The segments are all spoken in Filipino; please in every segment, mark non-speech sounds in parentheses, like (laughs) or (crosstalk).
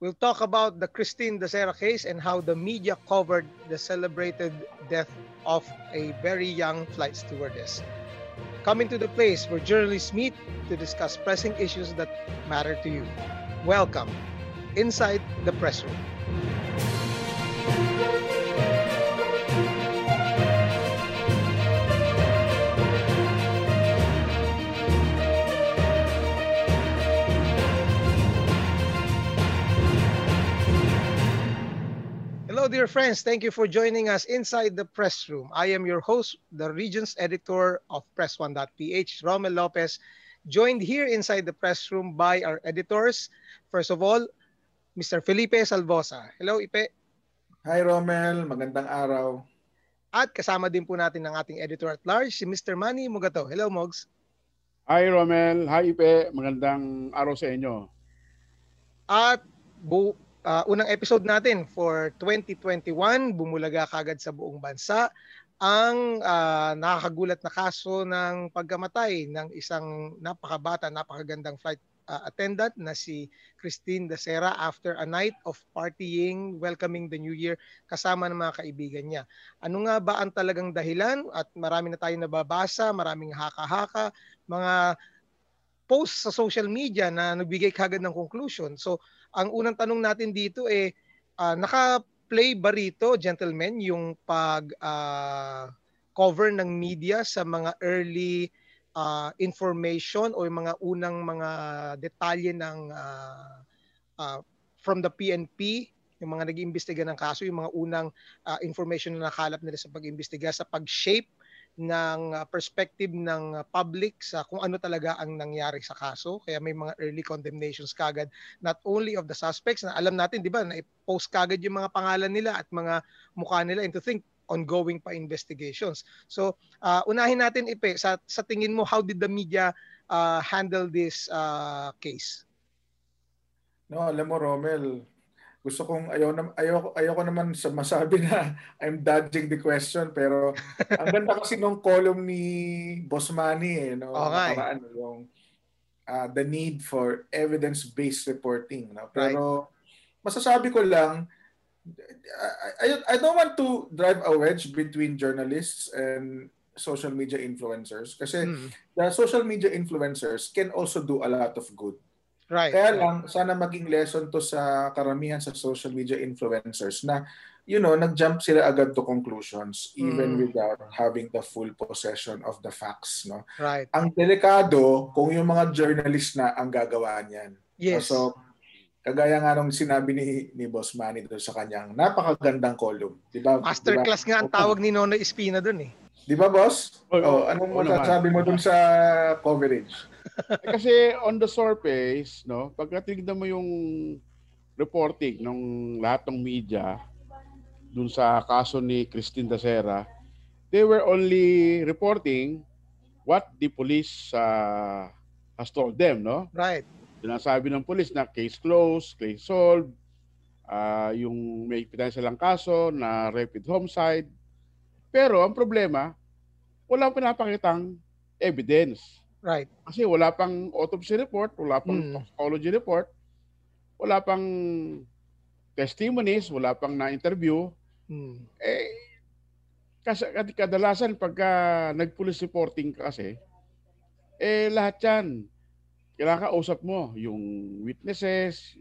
We'll talk about the Christine Dacera case and how the media covered the celebrated death of a very young flight stewardess. Coming to the place where journalists meet to discuss pressing issues that matter to you. Welcome inside the press room. Hello, dear friends. Thank you for joining us inside the press room. I am your host, the Regents editor of Press1.ph, Romel Lopez, joined here inside the press room by our editors. First of all, Mr. Felipe Salvosa. Hello, Ipe. Hi, Romel. Magandang araw. At kasama din po natin ng ating editor at large, si Mr. Manny Mugato. Hello, Mogs. Hi, Romel. Hi, Ipe. Magandang araw sa inyo. At bu uh, unang episode natin for 2021, bumulaga kagad sa buong bansa ang uh, nakakagulat na kaso ng pagkamatay ng isang napakabata, napakagandang flight uh, attendant na si Christine Dacera after a night of partying, welcoming the new year kasama ng mga kaibigan niya. Ano nga ba ang talagang dahilan? At marami na tayong nababasa, maraming haka-haka, mga posts sa social media na nagbigay kagad ng conclusion. So, ang unang tanong natin dito eh uh, naka-play ba rito, gentlemen, yung pag uh, cover ng media sa mga early uh, information o yung mga unang mga detalye ng uh, uh, from the PNP, yung mga nag-iimbestiga ng kaso, yung mga unang uh, information na nakalap nila sa pag-imbestiga sa pag-shape ng uh, perspective ng uh, public sa kung ano talaga ang nangyari sa kaso. Kaya may mga early condemnations kagad not only of the suspects na alam natin 'di ba na i-post kagad yung mga pangalan nila at mga mukha nila and to think ongoing pa investigations. So uh, unahin natin ipe sa sa tingin mo how did the media uh, handle this uh, case? No, alam mo Romel, gusto kong ayaw na ayaw ayaw ko naman sa masabi na (laughs) I'm dodging the question pero ang ganda kasi nung column ni Boss Manny eh no okay. Nakaraan, yung uh, the need for evidence-based reporting no pero right. masasabi ko lang I, I don't want to drive a wedge between journalists and social media influencers kasi mm. the social media influencers can also do a lot of good Right. Kaya lang, sana maging lesson to sa karamihan sa social media influencers na, you know, nag-jump sila agad to conclusions even mm. without having the full possession of the facts. No? Right. Ang delikado kung yung mga journalist na ang gagawa niyan. Yes. So, kagaya nga nung sinabi ni, ni Boss Manny doon sa kanyang napakagandang column. Diba? Masterclass diba? nga ang tawag ni Nono Espina doon eh. Di ba, boss? Oh, oh, anong oh, masasabi mo dun sa coverage? eh, (laughs) kasi on the surface, no, pagka tignan mo yung reporting ng lahat ng media dun sa kaso ni Christine Dacera, they were only reporting what the police uh, has told them, no? Right. Sinasabi ng police na case closed, case solved, uh, yung may lang kaso na rapid homicide, pero ang problema, wala pinapakitang evidence. Right. Kasi wala pang autopsy report, wala pang mm. toxicology report, wala pang testimonies, wala pang na-interview. Mm. Eh, kasi kadalasan pagka nag-police reporting kasi, eh lahat yan, kailangan kausap mo yung witnesses,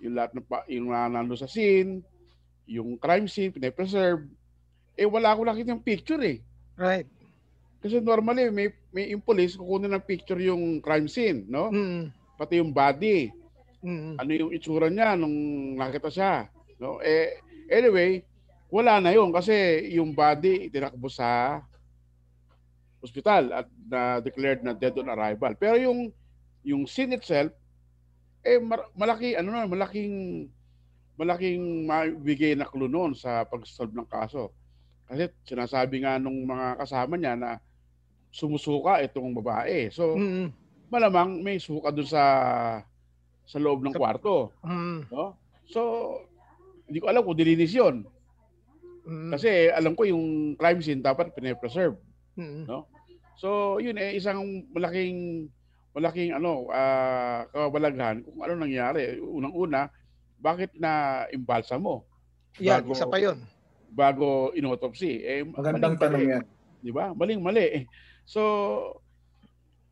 yung lahat ng yung nando sa scene, yung crime scene, pinapreserve, eh wala akong nakita yung picture eh. Right. Kasi normally may may yung police kukunin ng picture yung crime scene, no? Mm. Pati yung body. Mm. Ano yung itsura niya nung nakita siya, no? Eh anyway, wala na yun kasi yung body tinakbo sa hospital at na declared na dead on arrival. Pero yung yung scene itself eh malaki ano na malaking malaking mabigay na clue noon sa pag-solve ng kaso. Kasi sinasabi nga nung mga kasama niya na sumusuka itong babae. So, mm-hmm. malamang may suka doon sa sa loob ng kwarto. Mm-hmm. No? So, hindi ko alam kung dilinis yun. Mm-hmm. Kasi alam ko yung crime scene dapat pine-preserve. Mm-hmm. No? So, yun eh isang malaking malaking ano uh, kabalaghan kung ano nangyari. Unang-una, bakit na imbalsa mo Yan, Bago- isa pa yun. Bago inautopsy? Eh, Magandang tanong yan. Di ba? Maling-mali. So,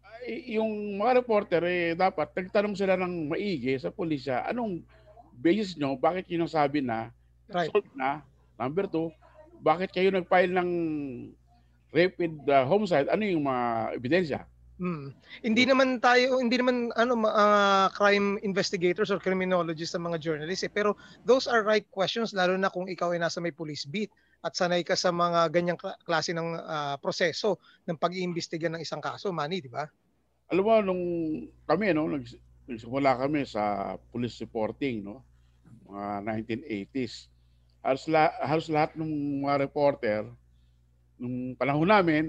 ay, yung mga reporter, eh, dapat nagtanong sila ng maigi sa pulisya, anong basis nyo, bakit yun ang sabi na, Right. assault na, number two, bakit kayo nag-file ng rapid uh, homicide, ano yung mga ebidensya? Mm. Hindi naman tayo hindi naman ano ah, crime investigators or criminologists ang mga journalists eh. Pero those are right questions lalo na kung ikaw ay nasa may police beat at sanay ka sa mga ganyang kla- klase ng ah, proseso ng pag-iimbestiga ng isang kaso, Manny, di ba? Alam mo, nung kami, no, nags- nagsimula kami sa police reporting, no, mga 1980s, halos, la- halos lahat ng mga reporter, nung panahon namin,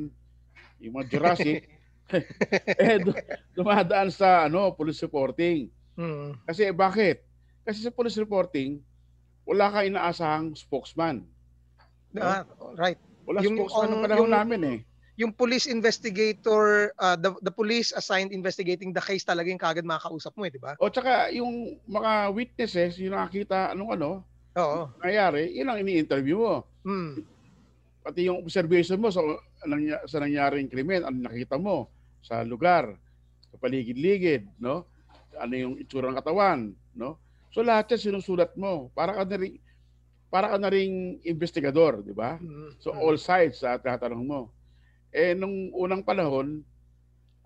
yung mga Jurassic, (laughs) (laughs) eh, du- dumadaan sa ano, police reporting. Mm. Kasi bakit? Kasi sa police reporting, wala ka inaasahang spokesman. Ah, right. Wala Yung- spokesman ng panahon yung- namin eh. Yung police investigator, ah, the, the police assigned investigating the case talaga yung kagad makakausap mo eh, di ba? O tsaka yung mga witnesses, yung nakakita anong ano, Oo. nangyari, yun ang ini-interview mo. Mm. Pati yung observation mo sa, sa nangyaring krimen, ano nakita mo sa lugar, sa paligid-ligid, no? Ano yung itsura ng katawan, no? So lahat yan sinusulat mo. Para ka na rin, para ka na ring investigador, di ba? Mm. So all sides sa tatanong mo. Eh nung unang panahon,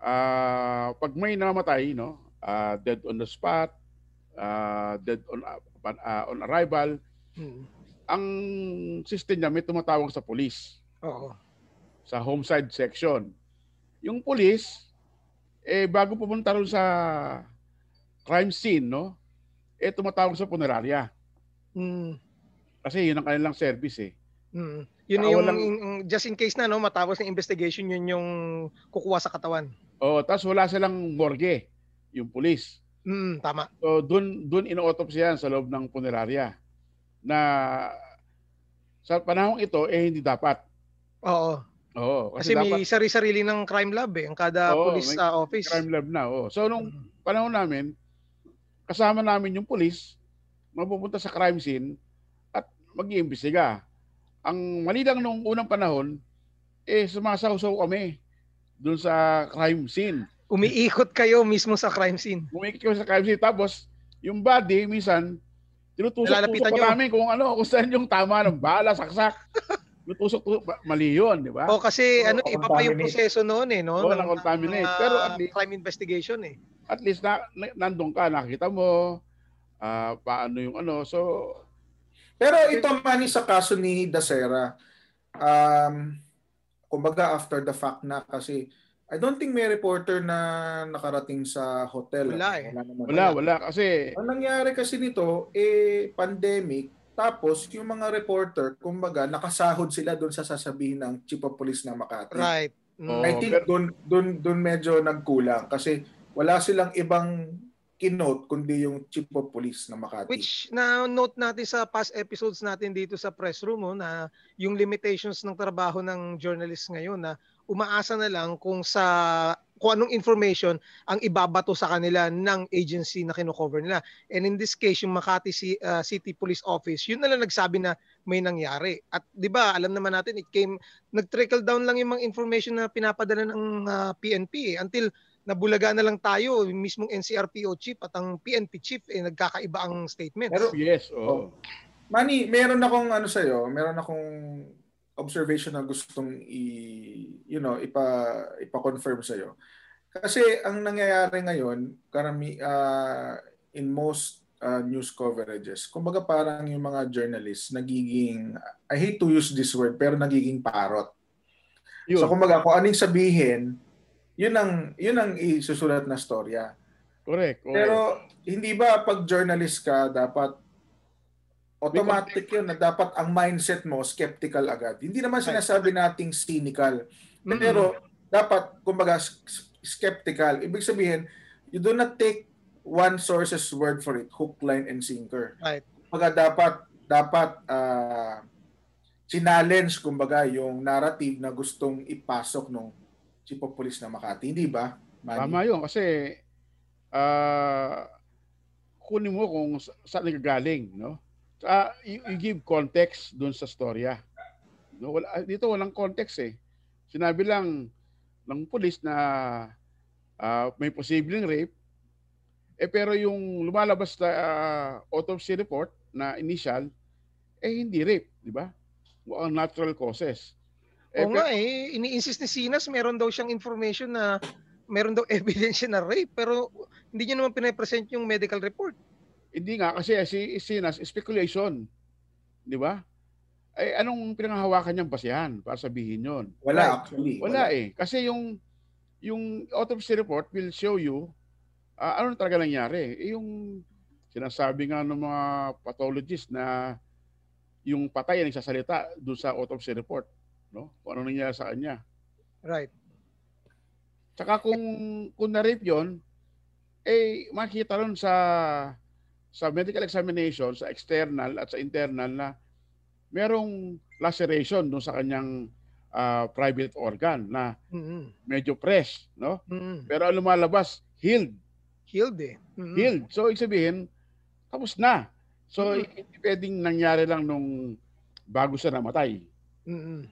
ah pag may namatay, no, ah, dead on the spot, ah, dead on ah, on arrival, Mm. ang system niya may tumatawag sa police, Oo. sa homicide section. Yung police, eh bago pumunta ron sa crime scene, no, eh tumatawag sa funeraria. Mm. Kasi yun ang kanilang service eh. Mm. Yun Baka yung walang- just in case na no matapos ng investigation yun yung kukuha sa katawan. O, tapos wala silang morgue, yung police. Mm, tama. So doon doon ino-autopsy yan sa loob ng funeraria na sa panahong ito eh hindi dapat. Oo. Oo, Kasi, kasi, dapat may sari-sarili ng crime lab eh, ang kada Oo, police ah, office. crime lab na. Oo. So nung Mm. panahon namin, kasama namin yung police, mapupunta sa crime scene at mag-iimbestiga. Ang mali lang nung unang panahon, eh sumasaw-saw kami doon sa crime scene. Umiikot kayo mismo sa crime scene. Bumikit kami sa crime scene. Tapos, yung body, minsan, tinutusok-tusok pa namin kung ano, kung saan yung tama ng bala, saksak. (laughs) Tinutusok, mali yun, di ba? O kasi Oo, ano, iba pa yung contaminate. proseso noon eh, no? Oo, Ng- na-contaminate. ng, Pero at least- crime investigation eh. At least na, na nandun ka, nakita mo, ah, paano yung ano. So, Pero ito man sa kaso ni Dacera, um, kumbaga after the fact na kasi I don't think may reporter na nakarating sa hotel. Wala eh. naman. wala, wala. Kasi, Ang nangyari kasi nito, eh, pandemic, tapos yung mga reporter, kumbaga, nakasahod sila doon sa sasabihin ng Chief of Police ng Makati. Right. Mm. I think doon, doon, doon medyo nagkulang kasi wala silang ibang kinote kundi yung Chief of Police ng Makati. Which na note natin sa past episodes natin dito sa press room oh, na yung limitations ng trabaho ng journalist ngayon na umaasa na lang kung sa kung anong information ang ibabato sa kanila ng agency na kino-cover nila. And in this case, yung Makati C- uh, City Police Office, yun na lang nagsabi na may nangyari. At 'di ba, alam naman natin it came nag-trickle down lang yung mga information na pinapadala ng uh, PNP eh, until nabulaga na lang tayo, yung mismong NCRPO chief at ang PNP chief eh nagkakaiba ang statement. Pero yes, oh. Manny, meron akong ano sa meron akong observation na gustong i you know, ipa ipa-confirm sa Kasi ang nangyayari ngayon, karami ah, in most ah, news coverages, kumbaga parang yung mga journalists nagiging I hate to use this word pero nagiging parrot. Yun, So kumbaga kung anong sabihin, yun ang yun ang isusulat na storya. correct, correct. Pero hindi ba pag journalist ka dapat automatic yun na dapat ang mindset mo skeptical agad. Hindi naman sinasabi nating cynical. Pero dapat kumbaga skeptical. Ibig sabihin, you do not take one source's word for it, hook, line, and sinker. Right. Kumbaga dapat dapat ah challenge kumbaga yung narrative na gustong ipasok ng Chief of Police na Makati, hindi ba? Manny? Tama yun kasi ah kunin mo kung sa- saan nagagaling, no? Tsaka you, you give context doon sa storya. No, wala, ah, dito walang context eh. Sinabi lang ng pulis na ah, may posibleng rape. Eh pero yung lumalabas na ah, autopsy report na initial, eh hindi rape, di ba? Ang natural causes. Eh, Oo nga eh, ini-insist ni Sinas, meron daw siyang information na meron daw (laughs) evidence na rape, pero hindi niya naman pinapresent yung medical report. Hindi nga kasi si Sinas speculation. 'Di ba? Ay anong pinanghahawakan niyang basihan para sabihin 'yon? Wala Right. actually. Wala eh. Kasi yung yung autopsy report will show you ah, ano talaga nangyari. Eh, yung sinasabi nga ng mga pathologist na yung patay ay nagsasalita doon sa autopsy report, no? Kung ano nangyari sa kanya. Right. Tsaka kung kung na-rape 'yon, eh makita ron sa sa medical examination, sa external at sa internal na merong laceration doon sa kanyang ah, private organ na mm medyo fresh, no? mm Pero ang lumalabas, healed. Healed eh. Mm-mm. Healed. So, ibig sabihin, tapos na. So, Mhm. hindi pwedeng nangyari lang nung bago siya namatay. Mm-mm.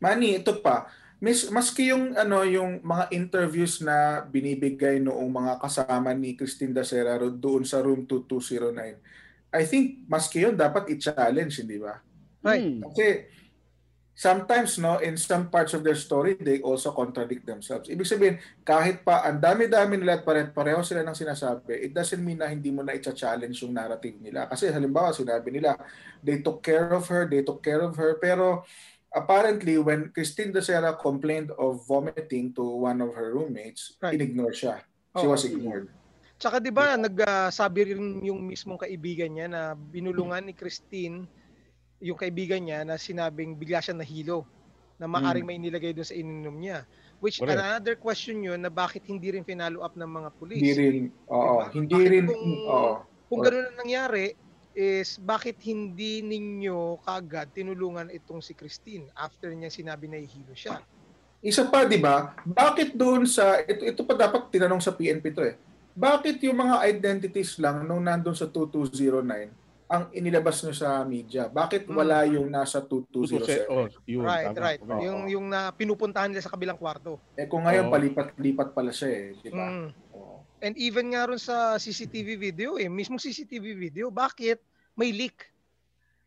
Manny, ito pa. Mis, maski yung ano yung mga interviews na binibigay noong mga kasama ni Christine Dacera doon sa room 2209. I think maski yun dapat i-challenge, hindi ba? Right. Hmm. Kasi sometimes no in some parts of their story they also contradict themselves. Ibig sabihin kahit pa ang dami-dami nila at pare-pareho sila ng sinasabi, it doesn't mean na hindi mo na i-challenge yung narrative nila. Kasi halimbawa sinabi nila they took care of her, they took care of her pero apparently when Christine Dacera complained of vomiting to one of her roommates, Right. inignore siya. She Oo. was ignored. Tsaka 'di ba nagsabi rin yung mismong kaibigan niya na binulungan ni Christine yung kaibigan niya na sinabing bigla siya nahilo na maaring may nilagay doon sa ininom niya. Which Correct. another question yun na bakit hindi rin finalo up ng mga pulis. Hindi rin oo, Diba? hindi Bakit rin kung- oo. Kung gano'n ang nangyari is bakit hindi ninyo kagad tinulungan itong si Christine after niya sinabi na ihilo siya. Isa pa, di ba? Bakit doon sa, ito, ito pa dapat tinanong sa PNP to eh. Bakit yung mga identities lang nung nandun sa 2209 ang inilabas nyo sa media? Bakit Mm. wala yung nasa 2207? Oh, yun, right, tama. right. Oo. Yung yung na pinupuntahan nila sa kabilang kwarto. Eh kung ngayon Oo. palipat-lipat pala siya eh, di ba? Mm. And even nga ron sa CCTV video eh, mismong CCTV video, bakit may leak?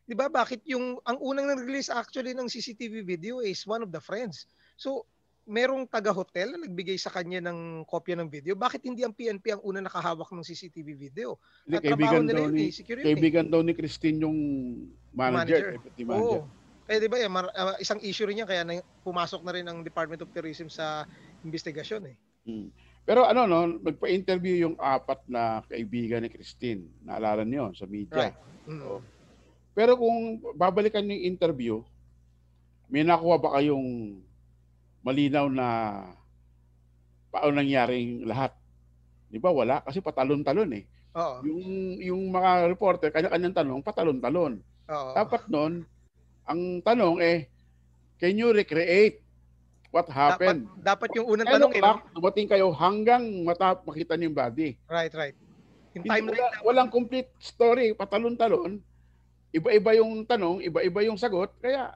'Di ba? Bakit yung ang unang nag-release actually ng CCTV video is one of the friends. So, merong taga-hotel na nagbigay sa kanya ng kopya ng video. Bakit hindi ang PNP ang unang nakahawak ng CCTV video? Hindi, At trabaho kaibigan nila daw ni, eh, security. kaibigan daw ni Christine yung manager, Manager. deputy manager. Oo. Kaya 'di ba, eh, ah, isang issue rin yan kaya na, pumasok na rin ang Department of Tourism sa investigasyon eh. Hmm. Pero ano no, nagpa-interview yung apat na kaibigan ni Christine. Naalala niyo sa media. Right. Mm. Oo. Pero kung babalikan niyo yung interview, may nakuha ba kayong malinaw na paano nangyaring lahat? Di ba wala? Kasi patalon-talon eh. Oo. Yung, yung mga reporter, kanya-kanyang tanong, patalon-talon. Oo. Dapat nun, ang tanong eh, can you recreate what Dapat, happened? dapat yung unang Kaya tanong eh. dumating kayo hanggang matap makita niyo yung body. Right, right. Yung timeline wala, walang complete story, patalon-talon. Iba-iba yung tanong, iba-iba yung sagot, kaya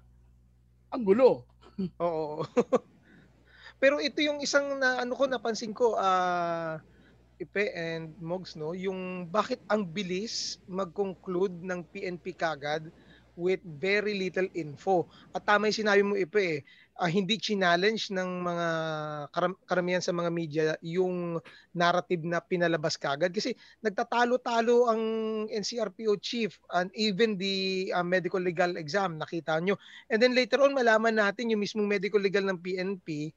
ang gulo. (laughs) Oo. (laughs) Pero ito yung isang na ano ko napansin ko ah Ipe and Mogs no, yung bakit ang bilis mag-conclude ng PNP kagad with very little info. At tama yung sinabi mo Ipe eh, ah, hindi challenge ng mga karam- karamihan sa mga media yung narrative na pinalabas kagad kasi nagtatalo-talo ang NCRPO chief and even the ah, medical legal exam nakita nyo And then later on, malaman natin yung mismong medical legal ng PNP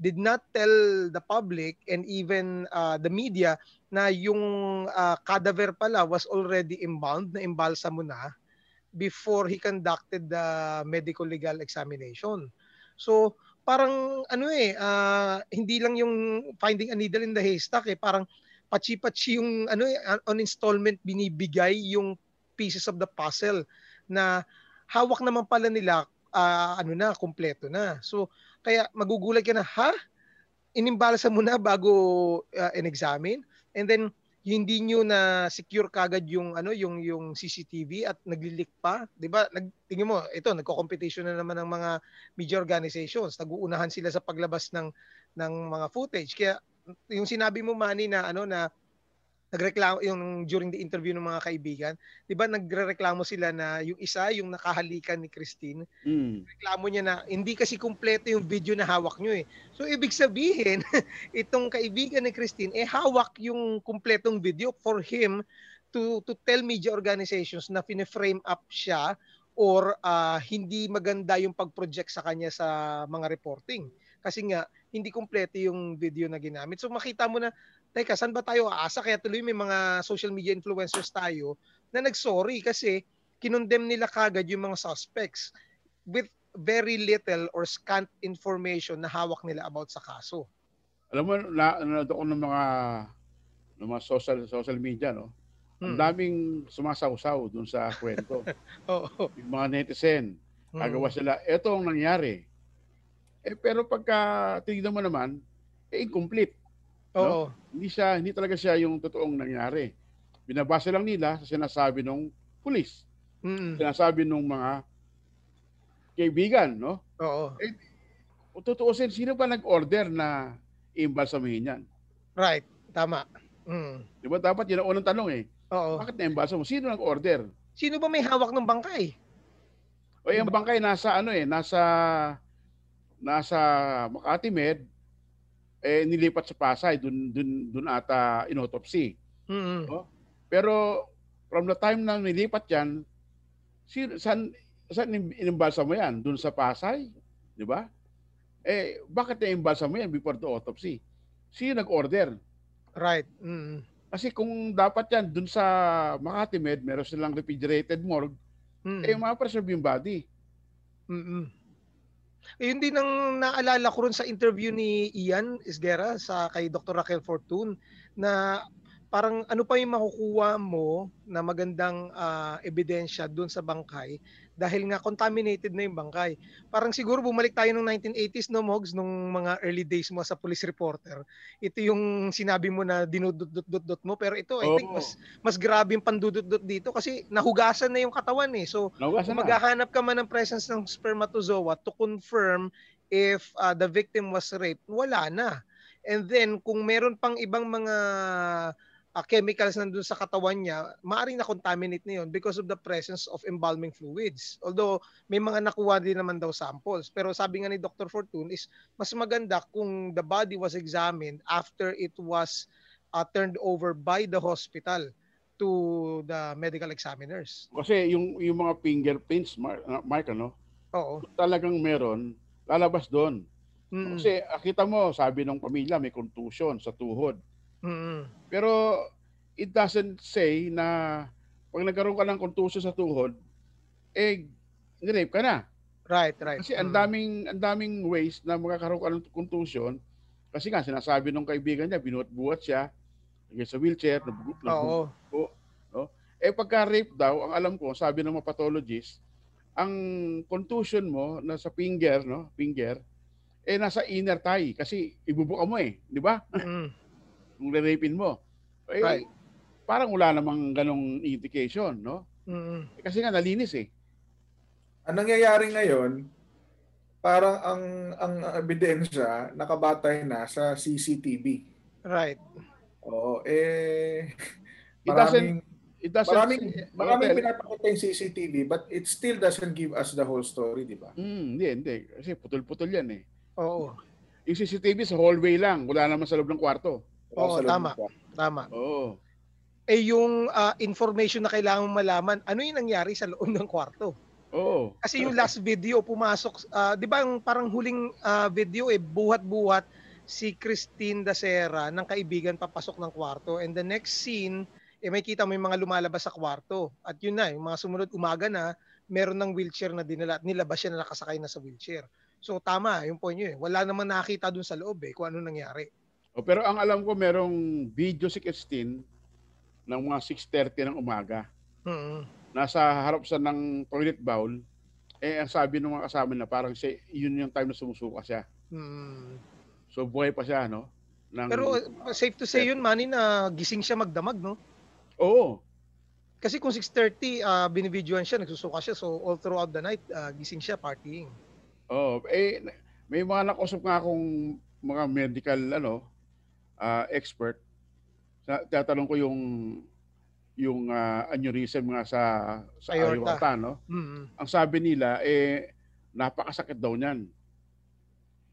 did not tell the public and even uh, the media na yung uh, cadaver pala was already embalmed, na imbalsa mo na before he conducted the medical legal examination. So, parang ano eh, uh, hindi lang yung finding a needle in the haystack eh, parang pachi-pachi yung ano eh, on installment binibigay yung pieces of the puzzle na hawak naman pala nila ah, ano na, kumpleto na. So, kaya magugulat ka na, ha? Inimbalsa mo na bago ah, in-examine? And then, hindi nyo na secure kagad yung ano yung yung CCTV at nagli-leak pa, 'di ba? Nag tingin mo, ito nagko-competition na naman ng mga media organizations. Nag-uunahan sila sa paglabas ng ng mga footage. Kaya yung sinabi mo Manny na ano na nagreklamo yung during the interview ng mga kaibigan, 'di ba nagrereklamo sila na yung isa yung nakahalikan ni Christine, Mm. reklamo niya na hindi kasi kumpleto yung video na hawak nyo eh. So ibig sabihin, (laughs) itong kaibigan ni Christine eh hawak yung kumpletong video for him to to tell media organizations na fine-frame up siya or ah, hindi maganda yung pag-project sa kanya sa mga reporting. Kasi nga hindi kumpleto yung video na ginamit. So makita mo na teka, saan ba tayo aasa? Kaya tuloy may mga social media influencers tayo na nag-sorry kasi kinondemn nila kagad yung mga suspects with very little or scant information na hawak nila about sa kaso. Alam mo, na, nanonood ako ng mga ng mga social social media, no? Ang Hmm. daming sumasawsaw dun sa kwento. (laughs) Oo. Yung mga netizen, Hmm. gagawa sila, eto ang nangyari. Eh, pero pagka tinignan mo naman, eh, incomplete. Oo. Hindi siya, hindi talaga siya yung totoong nangyari. Binabasa lang nila sa sinasabi ng pulis, Mm. sinasabi ng mga kaibigan, no? Oo. Kung tutuusin, sino ba nag-order na i-embalsamuhin yan? Right. Tama. Mm. Di ba dapat yun ang unang tanong eh. Oo. Bakit na-embalsam mo? Sino nag-order? Sino ba may hawak ng bangkay? O yung bangkay nasa ano eh, nasa nasa Makati Med eh nilipat sa Pasay dun dun dun ata inotopsy. Mm. Oh. Pero from the time na nilipat yan, si saan saan inimbalsa mo yan? Dun sa Pasay, di ba? Eh bakit na-imbalsa mo yan before the autopsy? Sino nag-order? Right. Mm. Kasi kung dapat yan dun sa Makati Med, meron silang refrigerated morgue, Mm. eh ma-preserve yung body. Mm. Eh, yun din ang naalala ko rin sa interview ni Ian Isguera sa kay Dr. Raquel Fortune na parang ano pa yung makukuha mo na magandang ah, ebidensya doon sa bangkay dahil nga contaminated na yung bangkay. Parang siguro bumalik tayo nung 1980s no Mogs nung mga early days mo sa police reporter. Ito yung sinabi mo na dinudut-dut-dut mo pero ito I think Oo. mas mas grabe yung pandudut-dut dito kasi nahugasan na yung katawan eh. So Naugasan kung na. maghahanap ka man ng presence ng spermatozoa to confirm if uh, the victim was raped, wala na. And then, kung meron pang ibang mga uh, chemicals nandun sa katawan niya, maaaring na-contaminate na yun because of the presence of embalming fluids. Although, may mga nakuha din naman daw samples. Pero sabi nga ni Dr. Fortune is, mas maganda kung the body was examined after it was uh, turned over by the hospital to the medical examiners. Kasi yung yung mga fingerprints, Mark, Mark ano, Oo. talagang meron, lalabas doon. Mm. Kasi ah, kita mo, sabi ng pamilya, may contusion sa tuhod. Mm. Pero it doesn't say na pag nagkaroon ka ng contusion sa tuhod, eh, nirape ka na. Right, right. Kasi ang Mm. daming, ang daming ways na magkakaroon ka ng contusion. Kasi nga, sinasabi ng kaibigan niya, binuhat-buhat siya, lagay sa wheelchair, nabugo, Oo. Eh pagka-rape daw, ang alam ko, sabi ng mga pathologist, ang contusion mo na sa finger, no, finger, eh nasa inner thigh kasi ibubuka mo eh, di ba? Mm. Kung re-rapein mo. Eh, Right. parang wala namang ganong indication, no? Mm. Eh, kasi nga nalinis eh. Ang nangyayari ngayon, parang ang ang ebidensya nakabatay na sa CCTV. Right. Oo, eh It maraming It doesn't maraming say- maraming pinapakita yung CCTV but it still doesn't give us the whole story, di ba? Hmm, hindi, hindi. Kasi putol-putol yan eh. Oo. Yung CCTV sa hallway lang, wala naman sa loob ng kwarto. Oo, Sa loob tama. kwarto. Tama. Oo. Eh yung ah, information na kailangan mong malaman, ano yung nangyari sa loob ng kwarto? Oo. Kasi yung last video pumasok, ah, 'di ba yung parang huling ah, video eh buhat-buhat si Christine Dacera ng kaibigan papasok ng kwarto and the next scene eh may kita mo yung mga lumalabas sa kwarto. At yun na, yung mga sumunod umaga na, meron ng wheelchair na dinala at nilabas siya na nakasakay na sa wheelchair. So tama, yung point nyo eh. Wala naman nakita dun sa loob eh kung ano nangyari. O, pero ang alam ko, merong video si Christine ng mga 6.30 ng umaga. Mm. Nasa harap sa ng toilet bowl. Eh, ang sabi ng mga kasama na parang siya, yun yung time na sumusuka siya. Mm. So, buhay pa siya, no? ng Pero uh, safe to say yun, Manny, na gising siya magdamag, no? Oo. Kasi kung 6.30, uh, binibidyoan siya, nagsusuka siya. So all throughout the night, uh, gising siya, partying. Oo. Eh, may mga nakusap nga akong mga medical ano uh, expert. Sa, tatanong ko yung yung uh, aneurysm nga sa sa Aorta. aorta, no? Mm-hmm. Ang sabi nila eh napakasakit daw niyan.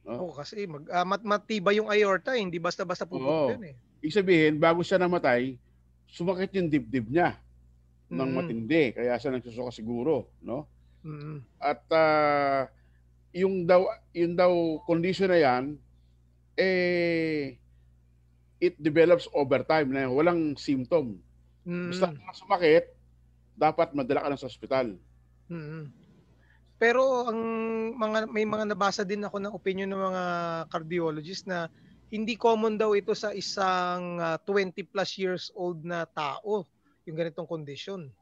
Oo, kasi mag, uh, mat matibay yung aorta, eh. hindi basta-basta puputok eh. Ibig sabihin, bago siya namatay, sumakit yung dibdib niya ng Mm. matindi. Kaya siya nagsusuka siguro, no? Mm. At ah, yung daw yung daw condition na yan eh it develops over time na walang symptom. Mm. Basta kung sumakit, dapat madala ka na sa ospital. Mm. Pero ang mga may mga nabasa din ako ng opinion ng mga cardiologist na hindi common daw ito sa isang ah, 20 plus years old na tao yung ganitong condition.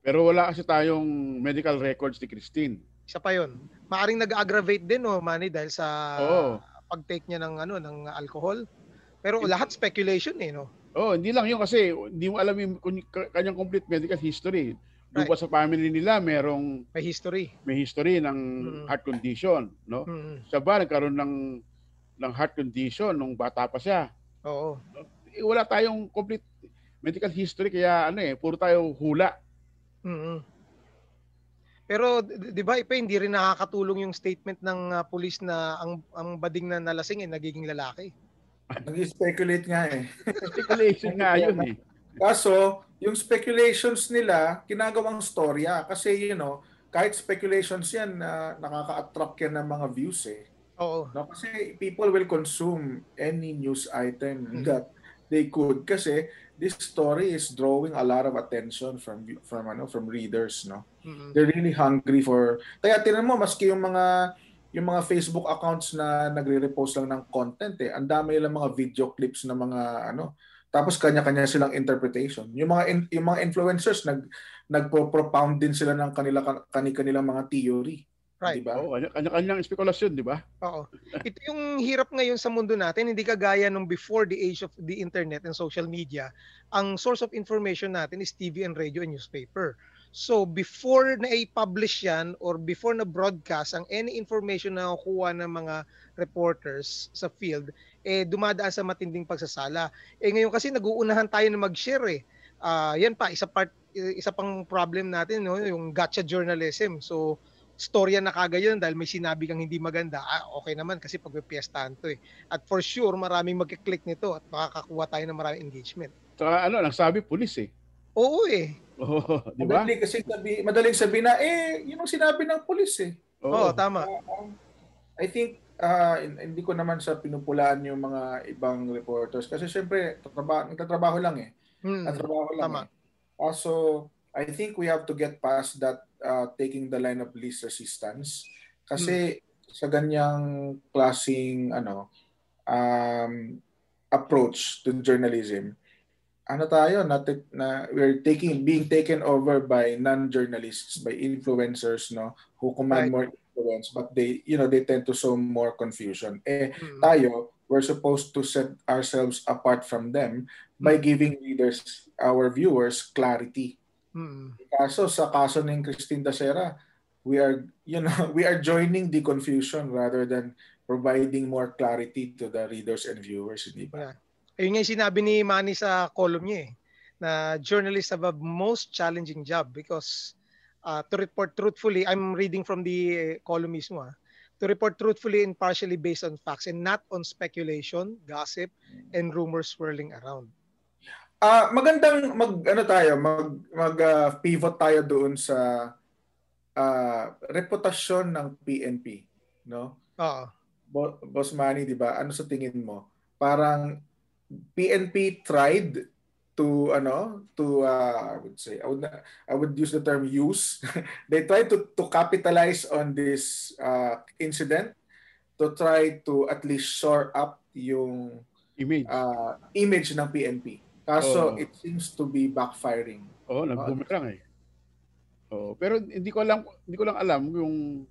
Pero wala kasi tayong medical records ni Christine. Isa pa 'yon. Maaring nag-aggravate din no, Manny dahil sa Oo. pag-take niya ng ano ng alcohol. Pero lahat speculation eh no. Oh, hindi lang yun kasi hindi mo alam yung kanyang complete medical history. Doon Right. sa family nila merong May history. may history ng Mm. heart condition, no? Mm. Siya ba nagkaroon ng ng heart condition nung bata pa siya? Oo. Eh, wala tayong complete medical history kaya ano eh, puro tayo hula. mm Pero 'di ba ipa hindi rin nakakatulong yung statement ng ah, pulis na ang ang bading na nalasing ay nagiging lalaki. Nag-speculate nga eh. Speculation nga yun eh. Kaso, yung speculations nila, ginagawang storya. Kasi, you know, kahit speculations yan, na nakaka-attract yan ng mga views eh. Oo. No? Kasi people will consume any news item Mhm. that they could. Kasi this story is drawing a lot of attention from from ano from readers no Mm. they're really hungry for kaya tinan mo maski yung mga yung mga Facebook accounts na nagre-repost lang ng content eh ang dami nilang mga video clips na mga ano tapos kanya-kanya silang interpretation yung mga in- yung mga influencers nag nagpo-propound din sila ng kanila kani-kanilang mga theory Right. di ba Oo, kanya- kanya-kanyang spekulasyon, di ba? Oo. Ito yung hirap ngayon sa mundo natin, hindi kagaya nung before the age of the internet and social media. Ang source of information natin is TV and radio and newspaper. So before na i-publish yan or before na broadcast ang any information na nakukuha ng mga reporters sa field, eh dumadaan sa matinding pagsasala. Eh ngayon kasi nag-uunahan tayo na mag-share eh. Ah, yan pa isa part isa pang problem natin no, yung gotcha journalism. So storya na kagad yun dahil may sinabi kang hindi maganda, ah, okay naman kasi pagpipiestahan to eh. At for sure, maraming magkiklik nito at makakakuha tayo ng maraming engagement. Saka ano, nagsabi pulis eh. Oo eh. Oo, di ba? Madali kasi sabi, madaling sabi na eh yun ang sinabi ng pulis eh Oo, Oo. tama. Um, I think uh, hindi ko naman sa pinupulaan yung mga ibang reporters kasi syempre tatraba, nagtatrabaho lang eh. Hmm. Nagtatrabaho lang. Tama. Eh. Also, I think we have to get past that uh, taking the line of least resistance kasi sa ganyang klasing ano um, approach to journalism ano tayo na, na we're taking being taken over by non-journalists by influencers no who command Right. more influence but they you know they tend to sow more confusion eh Hmm. tayo we're supposed to set ourselves apart from them by giving readers our viewers clarity Hmm. kaso sa kaso ng Christine Dacera we are you know (laughs) we are joining the confusion rather than providing more clarity to the readers and viewers di ba Yeah. Ayun nga yung sinabi ni Manny sa column niya eh, na journalists have a most challenging job because uh, to report truthfully, I'm reading from the uh, column mismo ah, to report truthfully and partially based on facts and not on speculation, gossip, and rumors swirling around. Ah, magandang mag ano tayo, mag mag ah, pivot tayo doon sa ah, reputasyon ng PNP, no? Oo. Bo- Boss Manny, 'di ba? Ano sa tingin mo? Parang PNP tried to ano, to uh, I would say I would not- I would use the term use. (laughs) They tried to to capitalize on this uh, incident to try to at least shore up yung Image. uh, image ng PNP. Kaso Oo. it seems to be backfiring. Oo, nag-boomerang eh. Oo, pero hindi ko alam hindi ko lang alam yung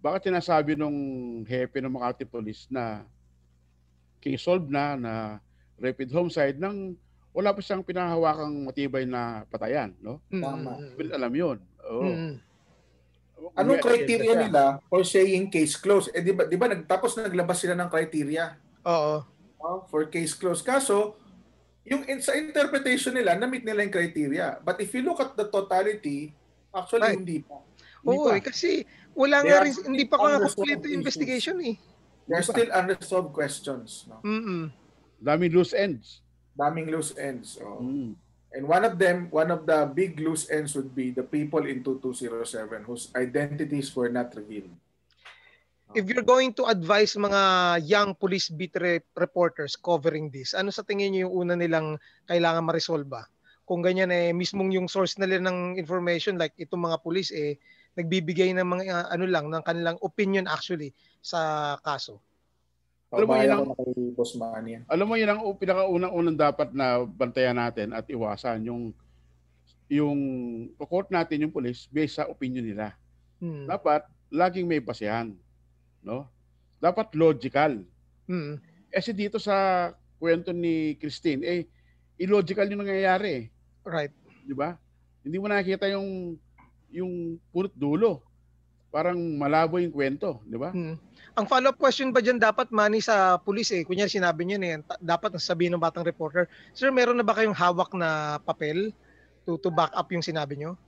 bakit sinasabi nung hepe ng Makati Police na case solved na na rapid homicide nang wala pa siyang pinahawakang matibay na patayan, no? Mm, Tama. mm, Bilit alam 'yon. Oo. mm, mm. Anong May criteria nila for saying case closed? Eh di ba, di ba nagtapos naglabas sila ng criteria Oo. oh, for case closed. Kaso, yung in, sa interpretation nila, na-meet nila yung criteria. But if you look at the totality, actually Right. hindi pa. Hindi Oo, pa. eh, kasi wala They nga rin, hindi pa unresolved complete investigation eh. There are still unresolved questions. No? Mm-mm. Daming loose ends. Daming loose ends. Oh. Mm. And one of them, one of the big loose ends would be the people in 2207 whose identities were not revealed. If you're going to advise mga young police beat re- reporters covering this, ano sa tingin niyo yung una nilang kailangan ma-resolve Kung ganyan eh, mismong yung source nila ng information like itong mga police eh, nagbibigay ng mga uh, ano lang, ng kanilang opinion actually sa kaso. Alam mo, yun ang- kay Boss Manny yan. Alam mo yun ang pinakaunang-unang dapat na bantayan natin at iwasan yung yung court natin yung police based sa opinion nila. Hmm. Dapat laging may basehan, no? Dapat logical. Hmm. Kasi dito sa kwento ni Christine, eh illogical yung nangyayari, Right. di ba? Hindi mo nakikita yung yung punot dulo. Parang malabo yung kwento, di ba? Hmm. Ang follow-up question ba dyan dapat mani sa police eh? Kunya sinabi niyo na yan, dapat sabihin ng batang reporter, Sir, meron na ba kayong hawak na papel to, to back up yung sinabi niyo?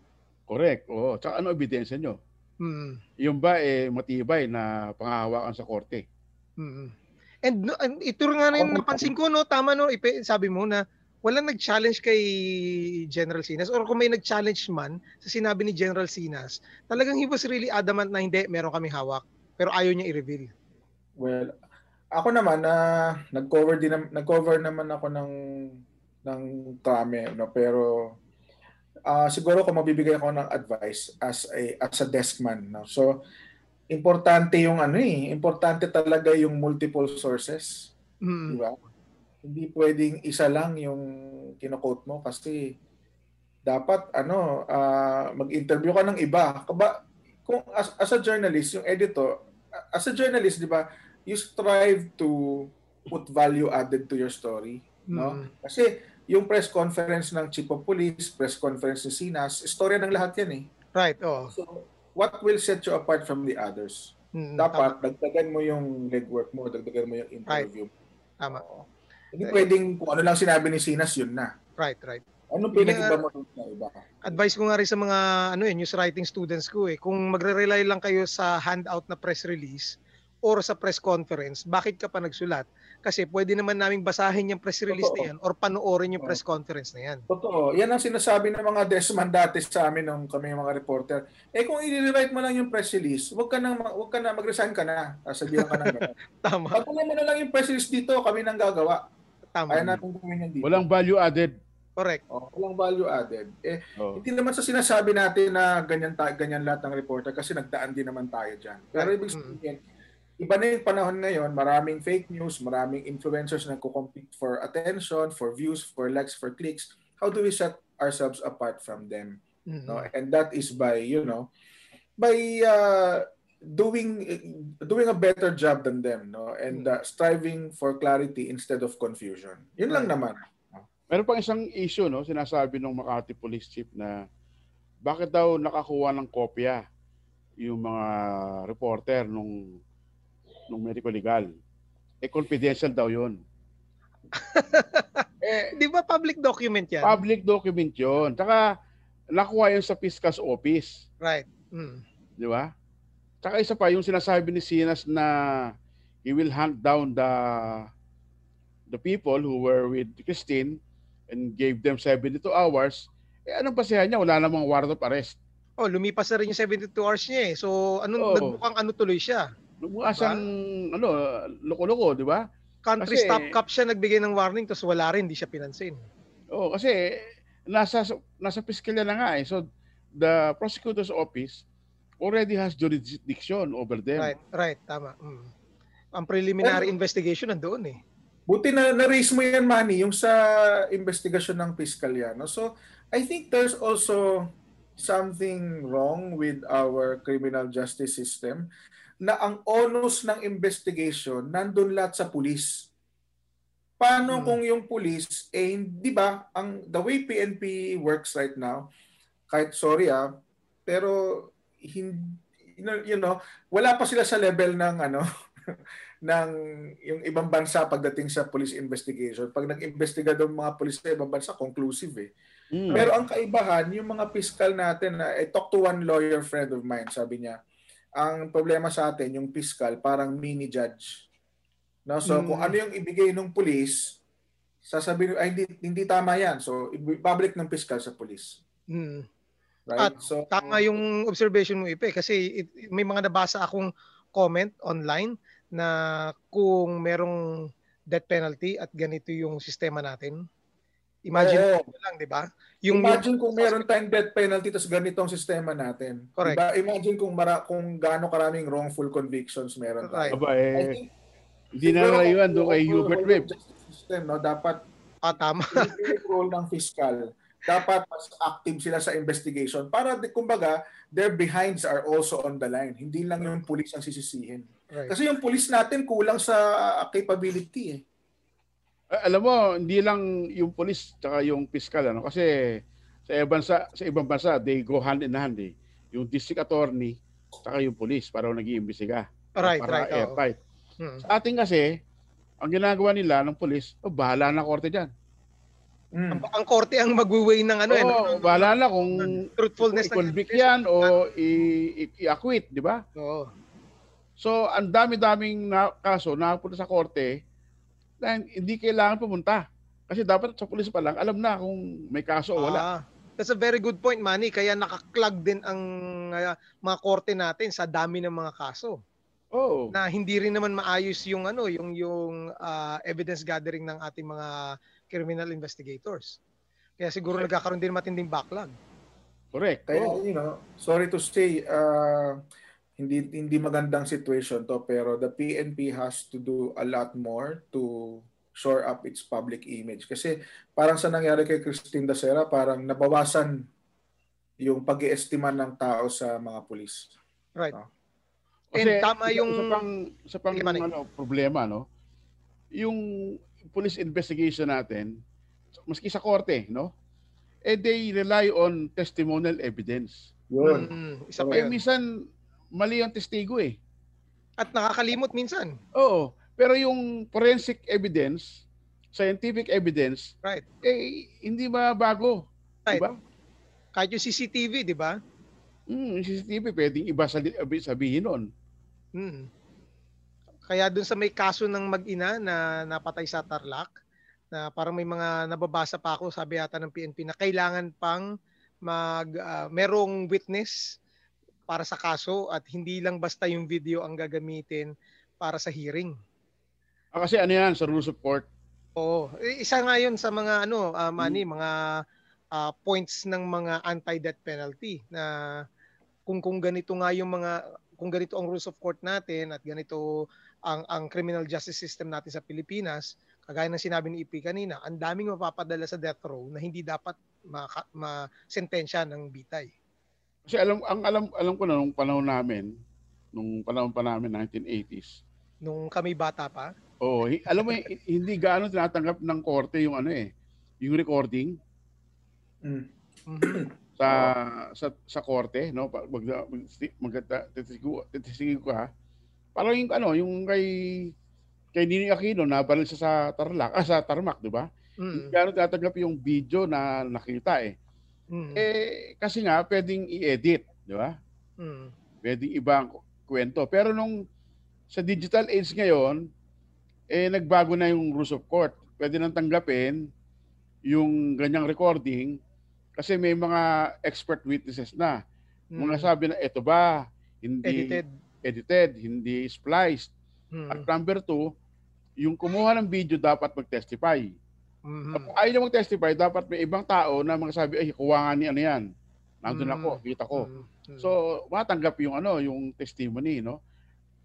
Correct. Oo. Tsaka ano ebidensya nyo? Hmm. Yung ba eh matibay na pangahawakan sa korte? Mm. And, and ito nga na yung napansin ko, no? Tama, no? Ipe, sabi mo na walang nag-challenge kay General Sinas or kung may nag-challenge man sa sinabi ni General Sinas, talagang he was really adamant na hindi, meron kaming hawak. Pero ayaw niya i-reveal. Well, ako naman na nag-cover din nag-cover naman ako ng ng krame no pero ah siguro kung mabibigay ako ng advice as a as a desk man no. So importante yung ano eh, importante talaga yung multiple sources, di Mm. ba? Hindi pwedeng isa lang yung kino-quote mo kasi dapat ano ah, mag-interview ka ng iba. Kaba kung as, as a journalist, yung editor, as a journalist, di ba, you strive to put value added to your story. No? Mm. Kasi yung press conference ng Chief of Police, press conference ni Sinas, istorya ng lahat yan eh. Right, oh. So, what will set you apart from the others? Mm, Dapat, dagdagan mo yung legwork mo, dagdagan mo yung interview. Tama. Oo. Hindi pwedeng kung ano lang sinabi ni Sinas, yun na. Right, right. Ano Yun pinag-iba mo sa iba? Advice ko nga rin sa mga ano eh, news writing students ko eh, kung magre-rely lang kayo sa handout na press release or sa press conference, bakit ka pa nagsulat? Kasi pwede naman naming basahin yung press release na Totoo. yan or panoorin yung press conference na yan. Totoo. Yan ang sinasabi ng mga desman dati sa amin nung kami mga reporter. Eh kung i-rewrite mo lang yung press release, wag ka na wag ka na mag-resign ka na. Sasabihan ka na. (laughs) Tama, Patuloy mo na lang yung press release dito, kami nang gagawa. tama. Kaya natin gawin yan dito. Walang value added. Correct. Oh, walang value added. Eh Oh. hindi naman sa sinasabi natin na ganyan ta- ganyan lahat ng reporter kasi nagdaan din naman tayo diyan. Pero Right. ibig Mm. sabihin, iba na yung panahon ngayon, maraming fake news, maraming influencers na compete for attention, for views, for likes, for clicks. How do we set ourselves apart from them? Mhm. no and that is by you know by uh, doing doing a better job than them no and uh, striving for clarity instead of confusion yun lang Right. naman Meron pang isang issue, no? Sinasabi ng Makati Police Chief na bakit daw nakakuha ng kopya yung mga reporter nung nung medical legal. Eh, confidential daw yun. (laughs) eh, Di ba public document yan? public document yun. Tsaka, nakuha yun sa Fiscal's office. right. Mm. Di ba? Tsaka isa pa, yung sinasabi ni Sinas na he will hunt down the the people who were with Christine and gave them 72 hours. Eh, anong basehan niya? Wala namang warrant of arrest. Oh, lumipas na rin yung 72 hours niya eh. So, anong Oo. nagmukhang ano tuloy siya? Mukha Diba? siyang, ano, loko-loko, di ba? Country Kasi- stop cup siya nagbigay ng warning tapos wala rin, hindi siya pinansin. Oo, kasi nasa nasa piskalya na nga eh. So, the prosecutor's office already has jurisdiction over them. Right, right, tama. Mm. Ang preliminary Pero- investigation nandoon eh. Buti na na-raise mo yan Manny yung sa investigasyon ng piskalya no so i think there's also something wrong with our criminal justice system na ang onus ng investigation nandun lahat sa pulis Paano Hmm. kung yung police, eh, di ba, ang, the way PNP works right now, kahit sorry ah, pero hindi, you know, you know, wala pa sila sa level ng ano, (laughs) (laughs) ng yung ibang bansa pagdating sa police investigation. Pag nag-investiga daw mga police sa ibang bansa, conclusive eh. Mm. Pero ang kaibahan, yung mga fiscal natin, na I talked to one lawyer friend of mine, sabi niya, ang problema sa atin, yung fiscal, parang mini judge. No? So Mm. kung ano yung ibigay ng police, sasabihin, ay hindi, hindi tama yan. So, public ng fiscal sa police. Mm. Right? At so, Tama yung observation mo, Ipe, kasi it, may mga nabasa akong comment online na kung merong death penalty at ganito yung sistema natin. Imagine Oo. mo lang, di ba? Yung, Imagine kung meron tayong death penalty tapos ganito ang sistema natin. Correct. Diba? Imagine kung mara kung gaano karaming wrongful convictions meron Right. tayo. Aba, eh, think hindi na layuan doon kay Hubert Webb. Justice system, no, dapat ah, tama. (laughs) yung role ng fiscal. Dapat mas active sila sa investigation para kumbaga their behinds are also on the line. Hindi lang yung police ang sisisihin. Right. Kasi yung police natin kulang sa capability eh. Ah, alam mo, hindi lang yung police tsaka yung fiscal ano kasi sa ibang bansa, sa ibang bansa they go hand in hand eh. Yung district attorney tsaka yung police para nag-iimbestiga. Right, para right. airtight. Hmm. Sa atin kasi, ang ginagawa nila ng police, oh, bahala na korte diyan. Mm. Ang, ang korte ang magwi-weigh ng ano eh, oh, no? bahala na kung truthfulness ng i-convict yan o i- i- i-acquit, di ba? Oo. So, ang dami-daming na kaso nakapunta sa korte na hindi kailangan pumunta. Kasi dapat sa pulis pa lang, alam na kung may kaso o wala. Ah, that's a very good point, Manny. Kaya nakaklag din ang ah, mga korte natin sa dami ng mga kaso. Oo. Na hindi rin naman maayos yung ano, yung yung ah, evidence gathering ng ating mga criminal investigators. Kaya siguro nagkakaroon din matinding backlog. Correct. Kaya Oo. you know, sorry to say uh, hindi hindi magandang situation to pero the PNP has to do a lot more to shore up its public image kasi parang sa nangyari kay Christine Dacera parang nabawasan yung pag-iestima ng tao sa mga pulis. Right. Ah. And tama yung- Isa pang, isa pang Manny. ano, problema, no? Yung police investigation natin, maski sa korte, no? Eh, they rely on testimonial evidence. Mm, isa pa Eh, yun. minsan, mali ang testigo eh. At nakakalimot minsan. Oo. Pero yung forensic evidence, scientific evidence, Right. eh, hindi ba bago? Right. Diba? Kahit yung CCTV, di ba? Hmm, yung CCTV, pwedeng iba sabihin nun. Mm. Kaya dun sa may kaso ng mag-ina na napatay sa Tarlac, na parang may mga nababasa pa ako, sabi yata ng PNP, na kailangan pang mag, ah, merong witness para sa kaso at hindi lang basta yung video ang gagamitin para sa hearing. Ah, kasi ano yan, sa rules of court, Oo. Eh, Isa nga yun sa mga ano, ah, Manny, mga ah, points ng mga anti-death penalty na kung kung ganito nga yung mga kung ganito ang rules of court natin at ganito ang ang criminal justice system natin sa Pilipinas, kagaya ng sinabi ni EP kanina, ang daming mapapadala sa death row na hindi dapat maka- ma-sentensya ng bitay. Kasi alam ang alam alam ko na nung panahon namin, nung panahon pa namin 1980s. Nung kami bata pa, Oh, hi- alam mo hi- hindi gaano tinatanggap ng korte yung ano eh, yung recording Mm. sa sa sa korte, no? Pag mag, mag, mag ka. Parang yung ano, yung kay kay Nini Aquino na baril siya sa Tarlac, ah, sa Tarmac, di ba? Hindi mm, gaano tinatanggap yung video na nakita eh. Mm, Eh kasi nga pwedeng i-edit, di ba? mm, pwedeng ibang kwento. Pero nung sa digital age ngayon, eh nagbago na yung rules of court. Pwede nang tanggapin yung ganyang recording kasi may mga expert witnesses na. mm, Mga sabi na ito ba hindi edited. edited, hindi spliced. Mm, At number two, yung kumuha ng video dapat mag-testify. Mhm, Kung ayaw mag-testify, dapat may ibang tao na magsabi, ay, kuha nga ni ano yan. Nandun Mm. ako, kita ko. mm, mm. So, matanggap yung ano, yung testimony, no?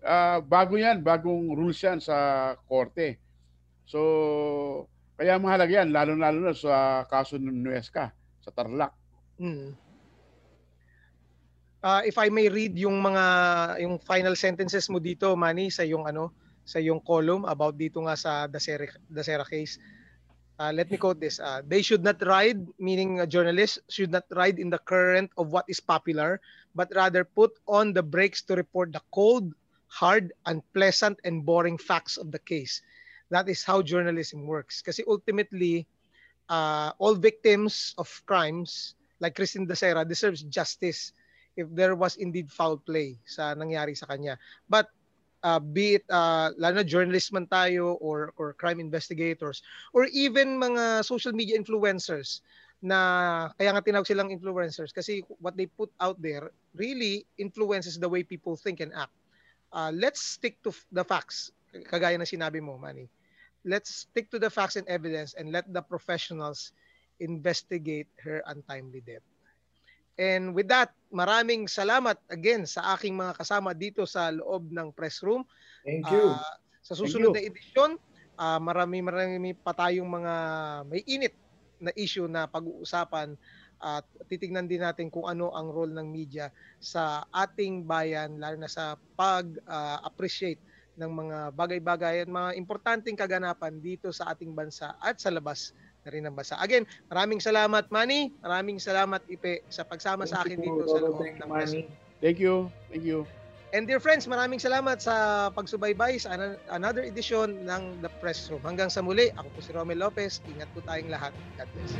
Ah, bago 'yan, bagong rules 'yan sa korte. So, kaya mahalaga 'yan lalo-lalo na sa kaso ng Nuesca sa Tarlac. Mm. Ah, if I may read yung mga yung final sentences mo dito, Manny, sa yung ano sa iyong column about dito nga sa Dasera, Dasera case. Uh, let me quote this. Uh, they should not ride, meaning uh, journalists, should not ride in the current of what is popular, but rather put on the brakes to report the cold, hard, unpleasant, and boring facts of the case. That is how journalism works. Kasi ultimately, uh, all victims of crimes like Christine Dasera deserves justice if there was indeed foul play sa nangyari sa kanya. But uh, be it uh, lalo na journalist man tayo or or crime investigators or even mga social media influencers na kaya nga tinawag silang influencers kasi what they put out there really influences the way people think and act. Uh, let's stick to the facts kagaya ng sinabi mo Manny. Let's stick to the facts and evidence and let the professionals investigate her untimely death. And with that, maraming salamat again sa aking mga kasama dito sa loob ng press room. Thank you. Uh, sa susunod na edisyon, uh, marami marami pa tayong mga may init na issue na pag-uusapan at titingnan din natin kung ano ang role ng media sa ating bayan lalo na sa pag-appreciate uh, ng mga bagay-bagay at mga importanteng kaganapan dito sa ating bansa at sa labas na rin ang bansa. Again, maraming salamat Manny, maraming salamat Ipe sa pagsama Thank sa akin you, dito sa loob Thank ng. Manny. Thank you. Thank you. And dear friends, maraming salamat sa pagsubaybay sa an- another edition ng The Press Room. Hanggang sa muli, ako po si Romel Lopez. Ingat po tayong lahat. God bless.